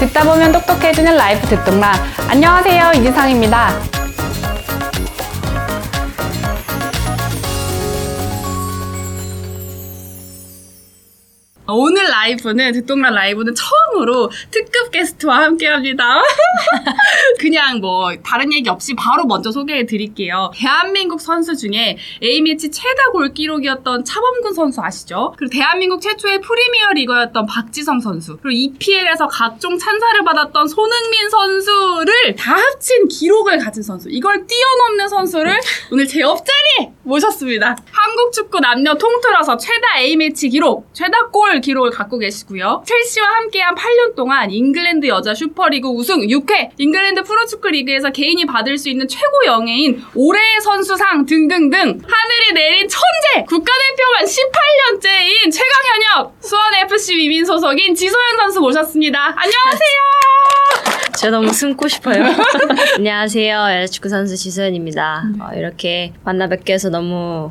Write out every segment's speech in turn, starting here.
듣다 보면 똑똑해지는 라이프 듣똑라. 안녕하세요. 이지상입니다. 오늘 라이브는 듣똑라 라이브는 처음으로 특급 게스트와 함께합니다. 그냥 뭐 다른 얘기 없이 바로 먼저 소개해 드릴게요. 대한민국 선수 중에 A매치 최다 골 기록이었던 차범근 선수 아시죠? 그리고 대한민국 최초의 프리미어 리거였던 박지성 선수 그리고 EPL에서 각종 찬사를 받았던 손흥민 선수를 다 합친 기록을 가진 선수 이걸 뛰어넘는 선수를 오늘 제 옆자리에 모셨습니다. 한국 축구 남녀 통틀어서 최다 A매치 기록, 최다 골 기록을 갖고 계시고요. 첼시와 함께한 8년 동안 잉글랜드 여자 슈퍼리그 우승 6회, 잉글랜드 프로축구 리그에서 개인이 받을 수 있는 최고 영예인 올해의 선수상 등등등 하늘이 내린 천재 국가대표만 18년째인 최강 현역 수원 FC 위민 소속인 지소연 선수 모셨습니다. 안녕하세요. 저 너무 숨고 싶어요. 안녕하세요. 여자축구 선수 지소연입니다. 어, 이렇게 만나 뵙게 돼서 너무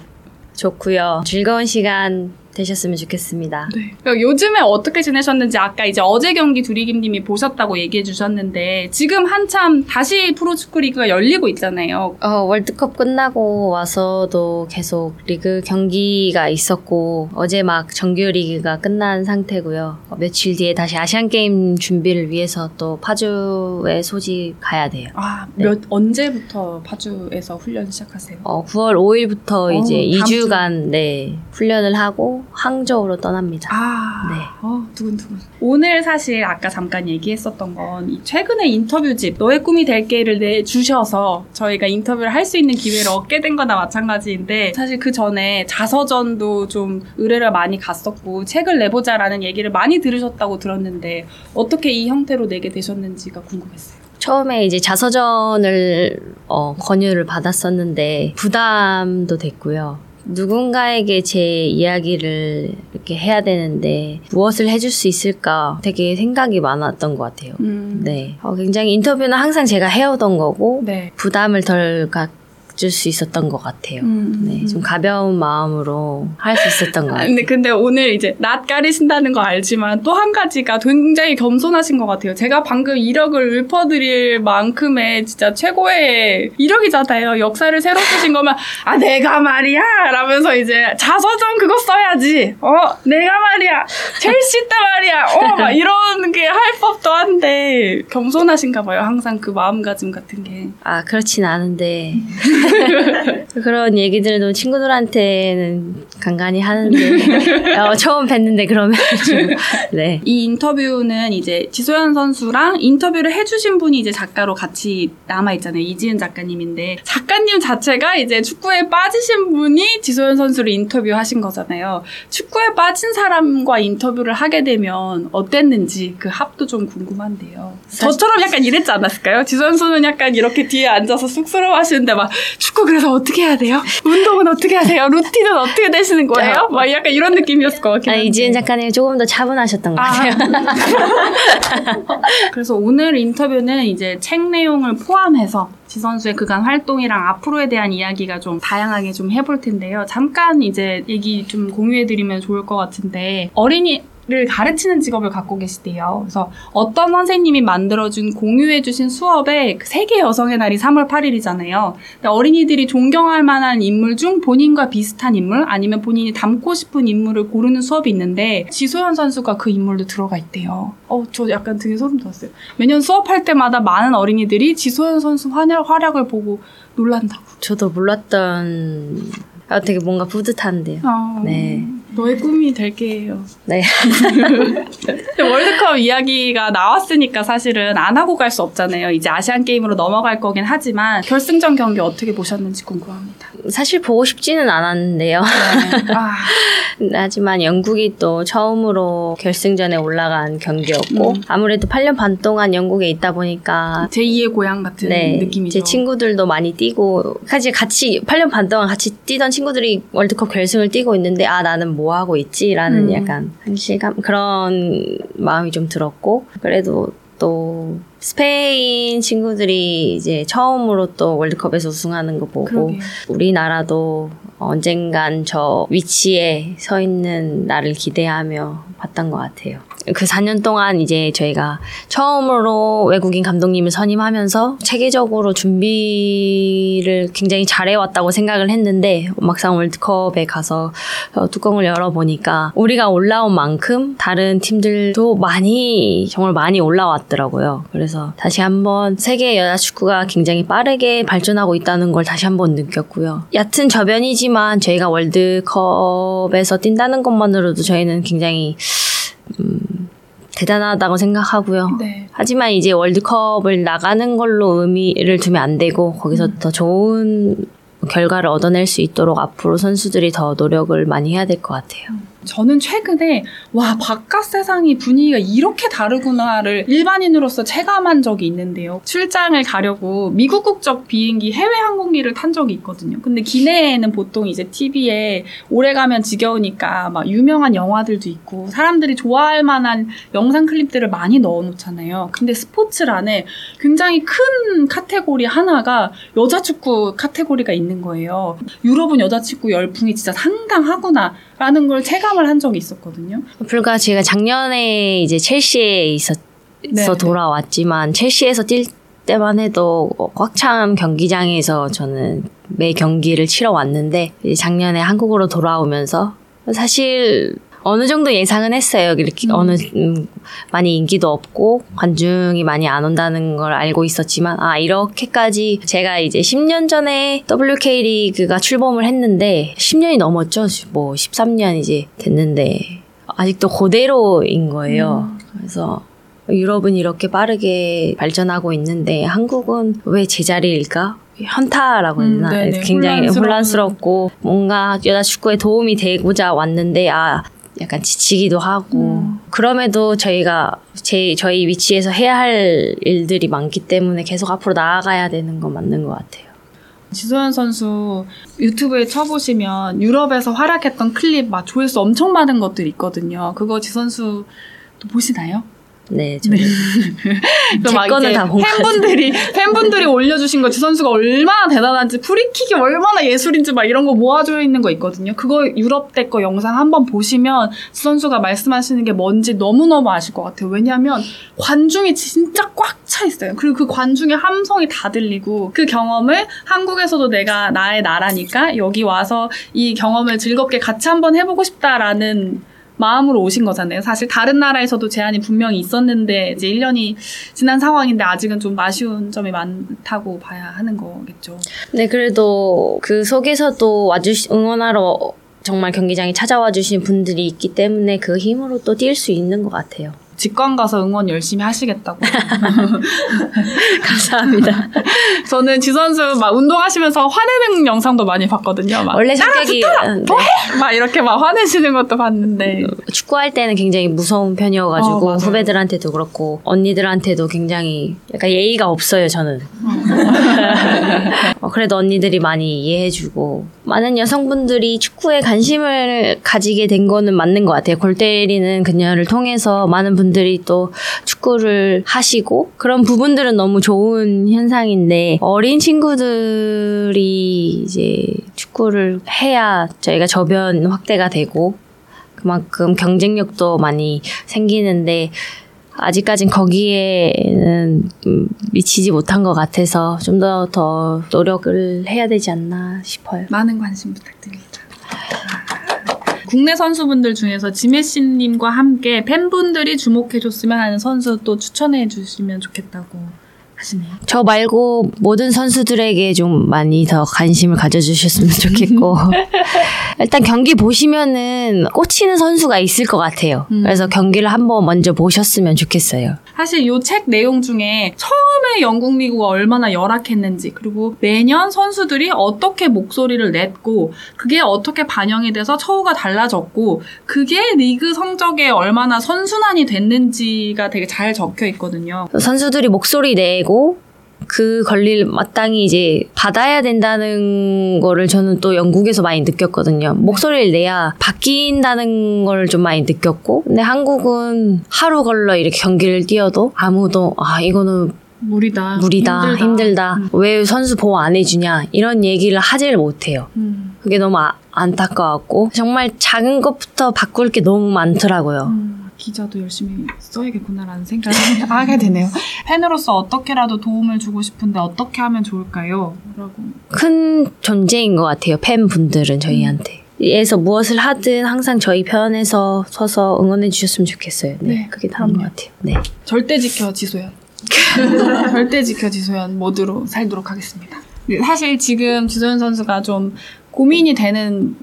좋고요. 즐거운 시간 되셨으면 좋겠습니다. 네. 요즘에 어떻게 지내셨는지 아까 이제 어제 경기 두리김님이 보셨다고 얘기해 주셨는데 지금 한참 다시 프로축구 리그가 열리고 있잖아요. 어, 월드컵 끝나고 와서도 계속 리그 경기가 있었고 어제 막 정규 리그가 끝난 상태고요. 어, 며칠 뒤에 다시 아시안 게임 준비를 위해서 또 파주에 소집 가야 돼요. 아, 네. 몇 언제부터 파주에서 훈련 시작하세요? 어, 9월 5일부터 어, 이제 다음 2주간 네, 훈련을 하고 항저우로 떠납니다. 아, 네. 어, 두근두근. 오늘 사실 아까 잠깐 얘기했었던 건이 최근에 인터뷰집 너의 꿈이 될게를 내 주셔서 저희가 인터뷰를 할 수 있는 기회를 얻게 된 거나 마찬가지인데 사실 그 전에 자서전도 좀 의뢰를 많이 갔었고 책을 내보자라는 얘기를 많이 들으셨다고 들었는데 어떻게 이 형태로 내게 되셨는지가 궁금했어요. 처음에 이제 자서전을 어, 권유를 받았었는데 부담도 됐고요. 누군가에게 제 이야기를 이렇게 해야 되는데 무엇을 해줄 수 있을까 되게 생각이 많았던 것 같아요. 음. 네. 어, 굉장히 인터뷰는 항상 제가 해오던 거고 네. 부담을 덜 갖 줄수 있었던 것 같아요. 음. 네, 좀 가벼운 마음으로 할 수 있었던 것 아, 같아요. 근데, 근데 오늘 이제 낯 가리신다는 거 알지만 또 한 가지가 굉장히 겸손하신 것 같아요. 제가 방금 이력을 읊어드릴 만큼의 진짜 최고의 이력이잖아요. 역사를 새로 쓰신 거면 아 내가 말이야 라면서 이제 자서전 그거 써야지. 어 내가 말이야 첼시 때 말이야. 어 막 이런 게 할 법도 한데 겸손하신가 봐요. 항상 그 마음가짐 같은 게. 아, 그렇진 않은데. 그런 얘기들은 친구들한테는 간간히 하는데. 어, 처음 뵀는데 그러면 좀, 네. 이 인터뷰는 이제 지소연 선수랑 인터뷰를 해주신 분이 이제 작가로 같이 남아 있잖아요. 이지은 작가님인데, 작가님 자체가 이제 축구에 빠지신 분이 지소연 선수를 인터뷰하신 거잖아요. 축구에 빠진 사람과 인터뷰를 하게 되면 어땠는지 그 합도 좀 궁금한데요. 저처럼 약간 이랬지 않았을까요? 지소연 선수는 약간 이렇게 뒤에 앉아서 쑥스러워 하시는데 막 축구 그래서 어떻게 해야 돼요? 운동은 어떻게 하세요? 루틴은 어떻게 되시는 거예요? 막 약간 이런 느낌이었을 것 같긴 아, 한데. 이지은 작가님 조금 더 차분하셨던 것 아. 같아요. 그래서 오늘 인터뷰는 이제 책 내용을 포함해서 지 선수의 그간 활동이랑 앞으로에 대한 이야기가 좀 다양하게 좀 해볼 텐데요. 잠깐 이제 얘기 좀 공유해드리면 좋을 것 같은데 어린이 를 가르치는 직업을 갖고 계시대요. 그래서 어떤 선생님이 만들어준 공유해주신 수업에 그 세계 여성의 날이 3월 8일이잖아요. 근데 어린이들이 존경할 만한 인물 중 본인과 비슷한 인물 아니면 본인이 닮고 싶은 인물을 고르는 수업이 있는데 지소연 선수가 그 인물도 들어가 있대요. 어, 저 약간 등에 소름 돋았어요. 매년 수업할 때마다 많은 어린이들이 지소연 선수 활약, 활약을 보고 놀란다고. 저도 몰랐던, 아, 되게 뭔가 뿌듯한데요. 어, 네. 너의 꿈이 될게요. 네. 월드컵 이야기가 나왔으니까 사실은 안 하고 갈 수 없잖아요. 이제 아시안 게임으로 넘어갈 거긴 하지만 결승전 경기 어떻게 보셨는지 궁금합니다. 사실 보고 싶지는 않았는데요. 네. 아, 하지만 영국이 또 처음으로 결승전에 올라간 경기였고 음. 아무래도 8년 반 동안 영국에 있다 보니까 제2의 고향 같은 네, 느낌이죠. 제 친구들도 많이 뛰고 사실 같이 8년 반 동안 같이 뛰던 친구들이 월드컵 결승을 뛰고 있는데 아 나는 뭐 하고 있지라는 음. 약간 한실감 그런 마음이 좀 들었고 그래도 또 스페인 친구들이 이제 처음으로 또 월드컵에서 우승하는 거 보고 그러게요. 우리나라도 언젠간 저 위치에 서 있는 나를 기대하며 봤던 것 같아요. 그 4년 동안 이제 저희가 처음으로 외국인 감독님을 선임하면서 체계적으로 준비를 굉장히 잘해왔다고 생각을 했는데 막상 월드컵에 가서 어, 뚜껑을 열어보니까 우리가 올라온 만큼 다른 팀들도 많이 정말 많이 올라왔더라고요. 그래서 다시 한번 세계 여자 축구가 굉장히 빠르게 발전하고 있다는 걸 다시 한번 느꼈고요. 얕은 저변이지만 저희가 월드컵에서 뛴다는 것만으로도 저희는 굉장히 음, 대단하다고 생각하고요. 네. 하지만 이제 월드컵을 나가는 걸로 의미를 두면 안 되고 거기서 더 좋은 결과를 얻어낼 수 있도록 앞으로 선수들이 더 노력을 많이 해야 될 것 같아요. 저는 최근에 와 바깥 세상이 분위기가 이렇게 다르구나를 일반인으로서 체감한 적이 있는데요. 출장을 가려고 미국 국적 비행기 해외 항공기를 탄 적이 있거든요. 근데 기내에는 보통 이제 TV에 오래 가면 지겨우니까 막 유명한 영화들도 있고 사람들이 좋아할 만한 영상 클립들을 많이 넣어 놓잖아요. 근데 스포츠란에 굉장히 큰 카테고리 하나가 여자 축구 카테고리가 있는 거예요. 유럽은 여자 축구 열풍이 진짜 상당하구나라는 걸 체감을 한 적이 있었거든요. 불과 제가 작년에 이제 첼시에 있어서 네. 돌아왔지만 첼시에서 뛸 때만 해도 꽉찬 경기장에서 저는 매 경기를 치러 왔는데 작년에 한국으로 돌아오면서 사실 어느 정도 예상은 했어요. 이렇게 음. 어느 음, 많이 인기도 없고 관중이 많이 안 온다는 걸 알고 있었지만 아 이렇게까지 제가 이제 10년 전에 WK 리그가 출범을 했는데 10년이 넘었죠. 뭐 13년 이제 됐는데 아직도 그대로인 거예요. 그래서 유럽은 이렇게 빠르게 발전하고 있는데 한국은 왜 제자리일까? 현타라고 해야 음. 굉장히 혼란스러운. 혼란스럽고 뭔가 여자 축구에 도움이 되고자 왔는데 아 약간 지치기도 하고 음. 그럼에도 저희가 제 저희 위치에서 해야 할 일들이 많기 때문에 계속 앞으로 나아가야 되는 건 맞는 것 같아요. 지소연 선수 유튜브에 쳐보시면 유럽에서 활약했던 클립 막 조회수 엄청 많은 것들이 있거든요. 그거 지 선수 또 보시나요? 네, 저는 그래서 제막 거는 이제 다본 팬분들이 팬분들이 올려주신 거지 선수가 얼마나 대단한지 프리킥이 얼마나 예술인지 막 이런 거 모아져 있는 거 있거든요. 그거 유럽 때 거 영상 한번 보시면 지 선수가 말씀하시는 게 뭔지 너무 너무 아실 것 같아요. 왜냐하면 관중이 진짜 꽉 차 있어요. 그리고 그 관중의 함성이 다 들리고 그 경험을 한국에서도 내가 나의 나라니까 여기 와서 이 경험을 즐겁게 같이 한번 해보고 싶다라는 마음으로 오신 거잖아요. 사실 다른 나라에서도 제한이 분명히 있었는데 이제 1년이 지난 상황인데 아직은 좀 아쉬운 점이 많다고 봐야 하는 거겠죠. 네, 그래도 그 속에서도 와주시, 응원하러 정말 경기장에 찾아와 주신 분들이 있기 때문에 그 힘으로 또 뛸 수 있는 것 같아요. 직관 가서 응원 열심히 하시겠다고. 감사합니다. 저는 지 선수 막 운동하시면서 화내는 영상도 많이 봤거든요. 막 원래 성격이 붙어라! 네. 막 이렇게 막 화내시는 것도 봤는데. 축구할 때는 굉장히 무서운 어, 편이어가지고 맞아요. 후배들한테도 그렇고 언니들한테도 굉장히 약간 예의가 없어요 저는. 어, 그래도 언니들이 많이 이해해주고 많은 여성분들이 축구에 관심을 가지게 된 거는 맞는 것 같아요. 골 때리는 그녀를 통해서 많은 분들 이 또 축구를 하시고 그런 부분들은 너무 좋은 현상인데 어린 친구들이 이제 축구를 해야 저희가 저변 확대가 되고 그만큼 경쟁력도 많이 생기는데 아직까진 거기에는 음, 미치지 못한 것 같아서 좀더더 노력을 해야 되지 않나 싶어요. 많은 관심 부탁드립니다. 국내 선수분들 중에서 지메씨님과 함께 팬분들이 주목해줬으면 하는 선수 또 추천해 주시면 좋겠다고 하시네요. 저 말고 모든 선수들에게 좀 많이 더 관심을 가져주셨으면 좋겠고 일단 경기 보시면은 꽂히는 선수가 있을 것 같아요. 음. 그래서 경기를 한번 먼저 보셨으면 좋겠어요. 사실 요책 내용 중에 처음에 영국 리그가 얼마나 열악했는지 그리고 매년 선수들이 어떻게 목소리를 냈고 그게 어떻게 반영이 돼서 처우가 달라졌고 그게 리그 성적에 얼마나 선순환이 됐는지가 되게 잘 적혀 있거든요. 선수들이 목소리 내고 그 권리를 마땅히 이제 받아야 된다는 거를 저는 또 영국에서 많이 느꼈거든요. 목소리를 내야 바뀐다는 걸 좀 많이 느꼈고, 근데 한국은 하루 걸러 이렇게 경기를 뛰어도 아무도 아 이거는 무리다. 무리다, 힘들다, 음. 왜 선수 보호 안 해주냐 이런 얘기를 하지를 못해요. 음. 그게 너무 아- 안타까웠고 정말 작은 것부터 바꿀 게 너무 많더라고요. 음, 기자도 열심히 써야겠구나라는 생각을 하게 되네요. 팬으로서 어떻게라도 도움을 주고 싶은데 어떻게 하면 좋을까요? 라고. 큰 존재인 것 같아요. 팬분들은 저희한테. 에서 무엇을 하든 항상 저희 편에서 서서 응원해 주셨으면 좋겠어요. 네, 네, 그게 다인 것. 같아요. 네. 절대 지켜 지소연. 절대 지켜 지소연 모드로 살도록 하겠습니다. 네, 사실 지금 지소연 선수가 좀 고민이 되는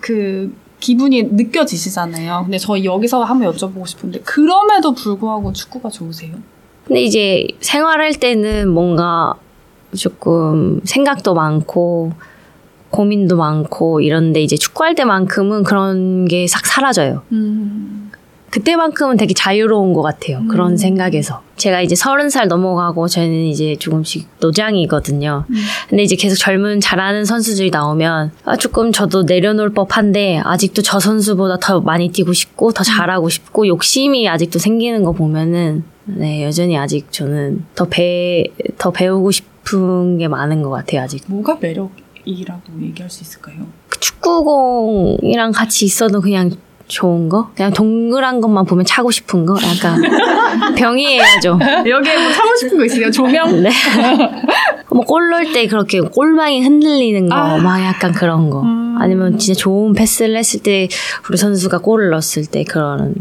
그 기분이 느껴지시잖아요. 근데 저 여기서 한번 여쭤보고 싶은데 그럼에도 불구하고 축구가 좋으세요? 근데 이제 생활할 때는 뭔가 조금 생각도 많고 고민도 많고 이런데 이제 축구할 때만큼은 그런 게 싹 사라져요. 음. 그때만큼은 되게 자유로운 것 같아요. 음. 그런 생각에서. 제가 이제 서른 살 넘어가고 저는 이제 조금씩 노장이거든요. 음. 근데 이제 계속 젊은 잘하는 선수들이 나오면 아, 조금 저도 내려놓을 법한데 아직도 저 선수보다 더 많이 뛰고 싶고 더 잘하고 싶고 욕심이 아직도 생기는 거 보면은 네 여전히 아직 저는 더 배 더 배우고 싶은 게 많은 것 같아요 아직. 뭐가 매력이라고 얘기할 수 있을까요? 그 축구공이랑 같이 있어도 그냥 좋은 거? 그냥 동그란 것만 보면 차고 싶은 거? 약간 병이에야죠. 여기에 뭐 사고 싶은 거 있으세요? 조명? 네. 뭐골 넣을 때 그렇게 골망이 흔들리는 거, 아. 막 약간 그런 거. 음. 아니면 진짜 좋은 패스를 했을 때 우리 선수가 골을 넣었을 때 그런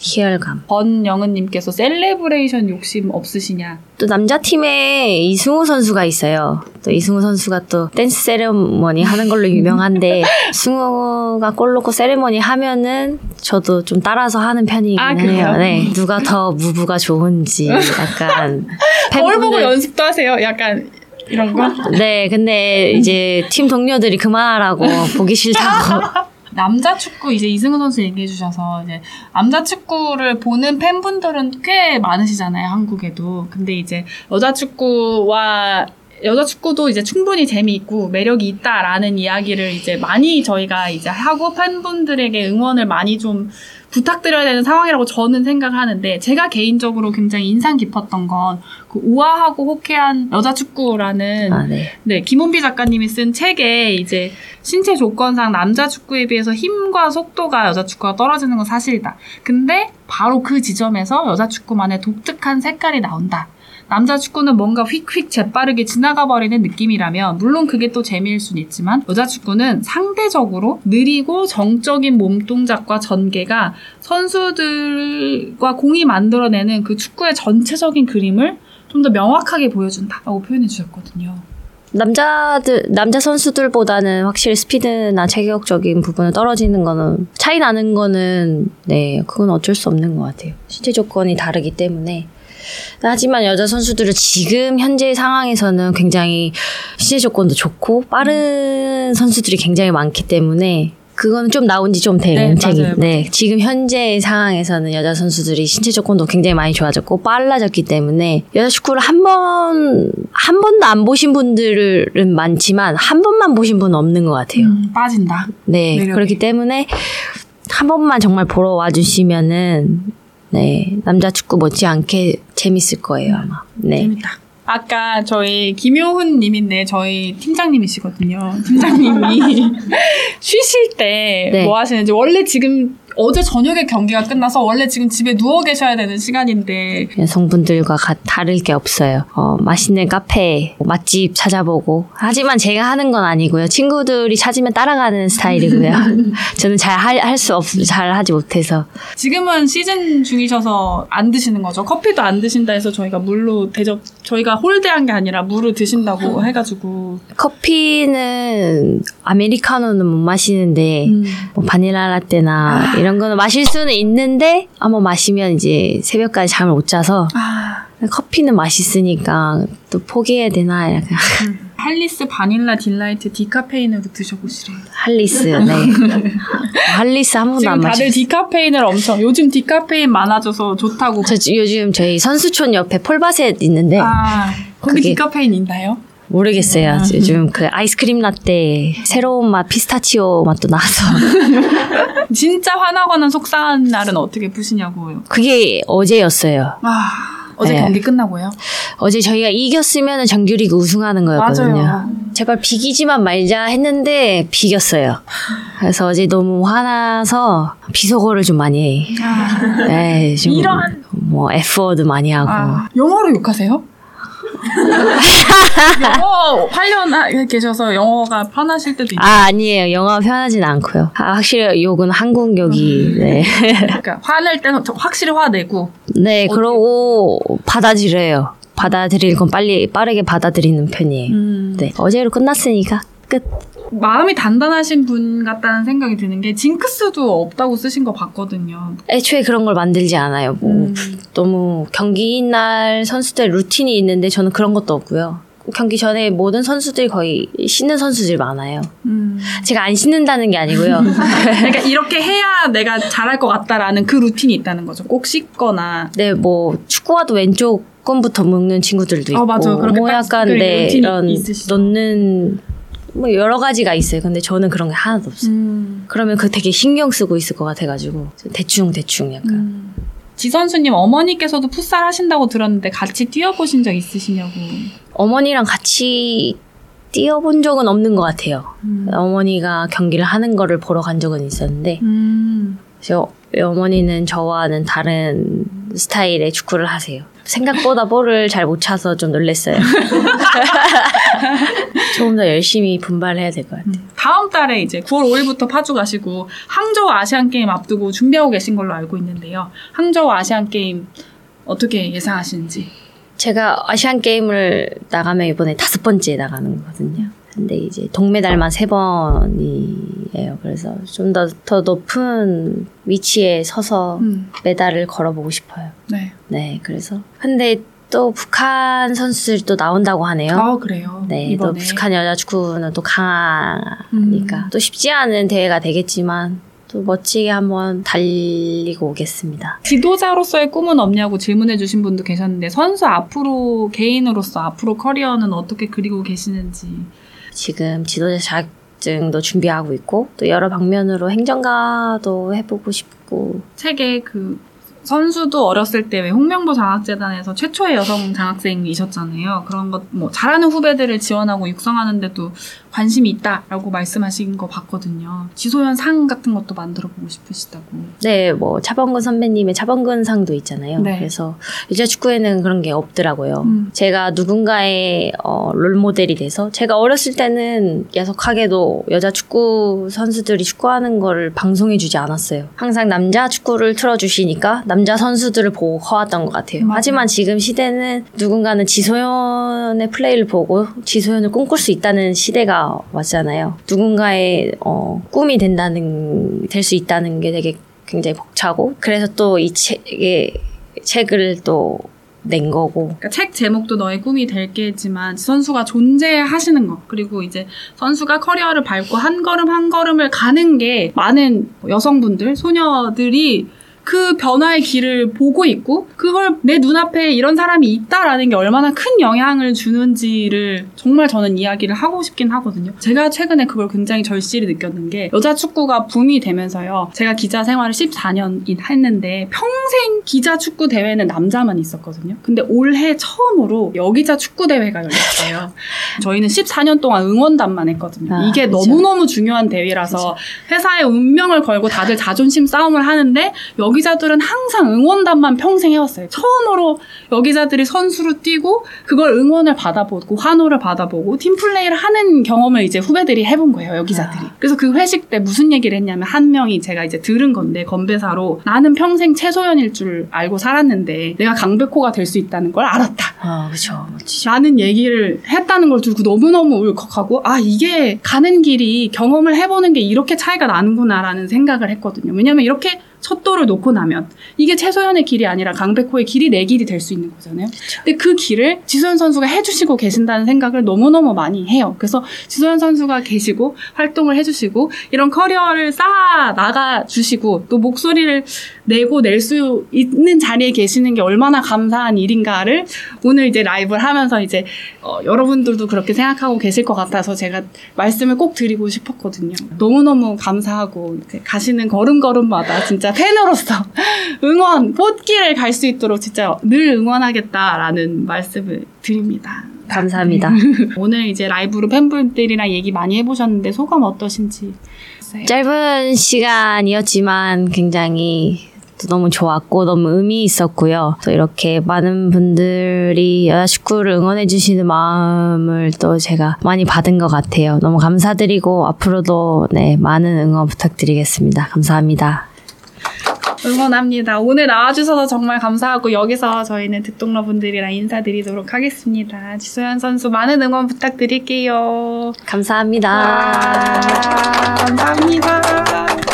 희열감. 번영은님께서 celebration 욕심 없으시냐? 또 남자 팀에 이승우 선수가 있어요. 또 이승우 선수가 또 댄스 세레머니 하는 걸로 유명한데 승우가 골 넣고 세레머니 하면은 저도 좀 따라서 하는 편이긴 아, 해요. 네. 누가 더 move가 좋은지 약간 거울 보고 연습도 하세요. 약간 이런 거? 네, 근데 이제 팀 동료들이 그만하라고 보기 싫다고. 남자 축구 이제 이승우 선수 얘기해 주셔서 이제 남자 축구를 보는 팬분들은 꽤 많으시잖아요 한국에도. 근데 이제 여자 축구와 여자 축구도 이제 충분히 재미있고 매력이 있다라는 이야기를 이제 많이 저희가 이제 하고 팬분들에게 응원을 많이 좀 부탁드려야 되는 상황이라고 저는 생각하는데 제가 개인적으로 굉장히 인상 깊었던 건 그 우아하고 호쾌한 여자 축구라는 아, 네. 네, 김원비 작가님이 쓴 책에 이제 신체 조건상 남자 축구에 비해서 힘과 속도가 여자 축구가 떨어지는 건 사실이다. 근데 바로 그 지점에서 여자 축구만의 독특한 색깔이 나온다. 남자 축구는 뭔가 휙휙 재빠르게 지나가 버리는 느낌이라면 물론 그게 또 재미일 수는 있지만 여자 축구는 상대적으로 느리고 정적인 몸 동작과 전개가 선수들과 공이 만들어내는 그 축구의 전체적인 그림을 좀 더 명확하게 보여준다라고 표현해 주셨거든요. 남자들, 남자 선수들보다는 확실히 스피드나 체격적인 부분은 떨어지는 거는, 차이 나는 거는, 네, 그건 어쩔 수 없는 것 같아요. 신체 조건이 다르기 때문에. 하지만 여자 선수들은 지금 현재 상황에서는 굉장히 신체 조건도 좋고, 빠른 선수들이 굉장히 많기 때문에, 그거는 좀 나온 지 좀된 네, 책이. 맞아요, 네. 지금 현재 상황에서는 여자 선수들이 신체 조건도 굉장히 많이 좋아졌고 빨라졌기 때문에 여자 축구를 한 번, 한 번도 안 보신 분들은 많지만 한 번만 보신 분은 없는 것 같아요. 음, 빠진다. 네. 매력이. 그렇기 때문에 한 번만 정말 보러 와주시면은 네. 남자 축구 못지않게 재밌을 거예요, 아마. 네. 재밌다. 아까 저희 김효훈 님인데 저희 팀장님이시거든요. 팀장님이 쉬실 때 네. 뭐 하시는지 원래 지금 어제 저녁에 경기가 끝나서 원래 지금 집에 누워 계셔야 되는 시간인데 여성분들과 가- 다를 게 없어요. 어, 맛있는 카페, 맛집 찾아보고. 하지만 제가 하는 건 아니고요. 친구들이 찾으면 따라가는 스타일이고요. 저는 잘 할 수 없, 잘 하지 못해서. 지금은 시즌 중이셔서 안 드시는 거죠. 커피도 안 드신다 해서 저희가 물로 대접 저희가 홀대한 게 아니라 물을 드신다고 해가지고 커피는 아메리카노는 못 마시는데 음. 뭐 바닐라 라떼나 이런 거는 마실 수는 있는데 아마 마시면 이제 새벽까지 잠을 못 자서 아 커피는 맛있으니까 또 포기해야 되나 약간 할리스 바닐라 딜라이트 디카페인으로 드셔보시래요. 할리스 네 할리스 한 번도 안 다들 마셨어요. 디카페인을 엄청 요즘 디카페인 많아져서 좋다고. 저 지- 요즘 저희 선수촌 옆에 폴바셋 있는데 아 거기 그게 디카페인 있나요? 모르겠어요. 음. 요즘 그 아이스크림 라떼 새로운 맛 피스타치오 맛도 나와서 진짜 화나거나 속상한 날은 어떻게 푸시냐고요. 그게 어제였어요. 아, 어제 네. 경기 끝나고요? 어제 저희가 이겼으면 정규리그 우승하는 거였거든요. 맞아요. 제발 비기지만 말자 했는데 비겼어요. 그래서 어제 너무 화나서 비속어를 좀 많이 해. 아, 네, 좀 이런. 뭐 F word 많이 하고 아, 영어로 욕하세요? 영어 8년 하- 계셔서 영어가 편하실 때도 있죠. 아 아니에요. 영어 편하진 않고요. 아, 확실히 욕은 한국 욕이 네, 그러니까 화낼 때는 저- 확실히 화내고. 네 그러고 받아들여요. 받아들일 건 빨리 빠르게 받아들이는 편이에요. 음. 네 어제로 끝났으니까 끝 마음이 단단하신 분 같다는 생각이 드는 게 징크스도 없다고 쓰신 거 봤거든요. 애초에 그런 걸 만들지 않아요 뭐 음. 너무 경기 날 선수들 루틴이 있는데 저는 그런 것도 없고요 경기 전에 모든 선수들이 거의 씻는 선수들이 많아요 음. 제가 안 씻는다는 게 아니고요 그러니까 이렇게 해야 내가 잘할 것 같다라는 그 루틴이 있다는 거죠. 꼭 씻거나. 네, 뭐 축구와도 왼쪽 건부터 먹는 친구들도 있고, 어. 그렇게 뭐딱 약간 그 네, 이런 있으시죠. 넣는 뭐 여러 가지가 있어요. 근데 저는 그런 게 하나도 없어요. 음. 그러면 그 되게 신경 쓰고 있을 것 같아가지고 대충 대충 약간. 음. 지선수님 어머니께서도 풋살 하신다고 들었는데 같이 뛰어보신 적 있으시냐고. 어머니랑 같이 뛰어본 적은 없는 것 같아요. 음. 어머니가 경기를 하는 거를 보러 간 적은 있었는데, 음. 저 어머니는 저와는 다른 스타일의 축구를 하세요. 생각보다 볼을 잘 못 차서 좀 놀랬어요. 조금 더 열심히 분발해야 될 것 같아요. 다음 달에 이제 9월 5일부터 파주 가시고 항저우 아시안 게임 앞두고 준비하고 계신 걸로 알고 있는데요. 항저우 아시안 게임 어떻게 예상하시는지. 제가 아시안 게임을 나가면 이번에 다섯 번째 나가는 거거든요. 근데 이제 동메달만 세 번이에요. 그래서 좀 더 더 높은 위치에 서서 음. 메달을 걸어보고 싶어요. 네. 네, 그래서 근데 또 북한 선수들도 나온다고 하네요. 아 그래요. 네, 또 이번에. 북한 여자 축구는 또 강하니까 음. 또 쉽지 않은 대회가 되겠지만 또 멋지게 한번 달리고 오겠습니다. 지도자로서의 꿈은 없냐고 질문해 주신 분도 계셨는데 선수 앞으로 개인으로서 앞으로 커리어는 어떻게 그리고 계시는지. 지금 지도자 자격증도 준비하고 있고 또 여러 방면으로 행정가도 해보고 싶고. 책에 그 선수도 어렸을 때 왜 홍명보 장학재단에서 최초의 여성 장학생이셨잖아요. 그런 것 뭐 잘하는 후배들을 지원하고 육성하는데도 관심이 있다라고 말씀하신 거 봤거든요. 지소연 상 같은 것도 만들어 보고 싶으시다고. 네, 뭐 차범근 선배님의 차범근 상도 있잖아요. 네. 그래서 여자 축구에는 그런 게 없더라고요. 음. 제가 누군가의 어, 롤 모델이 돼서 제가 어렸을 때는 야속하게도 여자 축구 선수들이 축구하는 거를 방송해주지 않았어요. 항상 남자 축구를 틀어주시니까 남자 선수들을 보고 커왔던 것 같아요. 맞아요. 하지만 지금 시대는 누군가는 지소연의 플레이를 보고 지소연을 꿈꿀 수 있다는 시대가 왔잖아요. 누군가의 어, 꿈이 된다는 될 수 있다는 게 되게 굉장히 벅차고 그래서 또 이 책에 책을 또 낸 거고 그러니까 책 제목도 너의 꿈이 될 게지만 선수가 존재하시는 것 그리고 이제 선수가 커리어를 밟고 한 걸음 한 걸음을 가는 게 많은 여성분들 소녀들이 그 변화의 길을 보고 있고 그걸 내 눈앞에 이런 사람이 있다라는 게 얼마나 큰 영향을 주는지를 정말 저는 이야기를 하고 싶긴 하거든요. 제가 최근에 그걸 굉장히 절실히 느꼈는 게 여자 축구가 붐이 되면서요. 제가 기자 생활을 14년 했는데 평생 기자 축구 대회는 남자만 있었거든요. 근데 올해 처음으로 여기자 축구 대회가 열렸어요. 저희는 14년 동안 응원단만 했거든요. 아, 이게 그죠. 너무너무 중요한 대회라서 회사의 운명을 걸고 다들 자존심 싸움을 하는데 여기 자들은 항상 응원단만 평생 해왔어요. 처음으로 여기자들이 선수로 뛰고 그걸 응원을 받아보고 환호를 받아보고 팀플레이를 하는 경험을 이제 후배들이 해본 거예요. 여기자들이. 그래서 그 회식 때 무슨 얘기를 했냐면 한 명이 제가 이제 들은 건데 건배사로 나는 평생 최소연일 줄 알고 살았는데 내가 강백호가 될 수 있다는 걸 알았다. 아 멋지죠 라는 얘기를 했다는 걸 듣고 너무너무 울컥하고 아 이게 가는 길이 경험을 해보는 게 이렇게 차이가 나는구나라는 생각을 했거든요. 왜냐면 이렇게 첫 돌을 놓고 나면 이게 최소연의 길이 아니라 강백호의 길이 내 길이 될 수 있는 거잖아요. 근데 그 길을 지소연 선수가 해주시고 계신다는 생각을 너무너무 많이 해요. 그래서 지소연 선수가 계시고 활동을 해주시고 이런 커리어를 쌓아 나가 주시고 또 목소리를 내고 낼 수 있는 자리에 계시는 게 얼마나 감사한 일인가를 오늘 이제 라이브를 하면서 이제 어, 여러분들도 그렇게 생각하고 계실 것 같아서 제가 말씀을 꼭 드리고 싶었거든요. 너무너무 감사하고 가시는 걸음걸음마다 진짜 팬으로서 응원, 꽃길을 갈 수 있도록 진짜 늘 응원하겠다라는 말씀을 드립니다. 감사합니다. 오늘 이제 라이브로 팬분들이랑 얘기 많이 해보셨는데 소감 어떠신지? 짧은 시간이었지만 굉장히 또 너무 좋았고 너무 의미 있었고요. 또 이렇게 많은 분들이 여자축구를 응원해 주시는 마음을 또 제가 많이 받은 것 같아요. 너무 감사드리고 앞으로도 네 많은 응원 부탁드리겠습니다. 감사합니다. 응원합니다. 오늘 나와주셔서 정말 감사하고 여기서 저희는 득동러 분들이랑 인사드리도록 하겠습니다. 지소연 선수 많은 응원 부탁드릴게요. 감사합니다. 와, 감사합니다.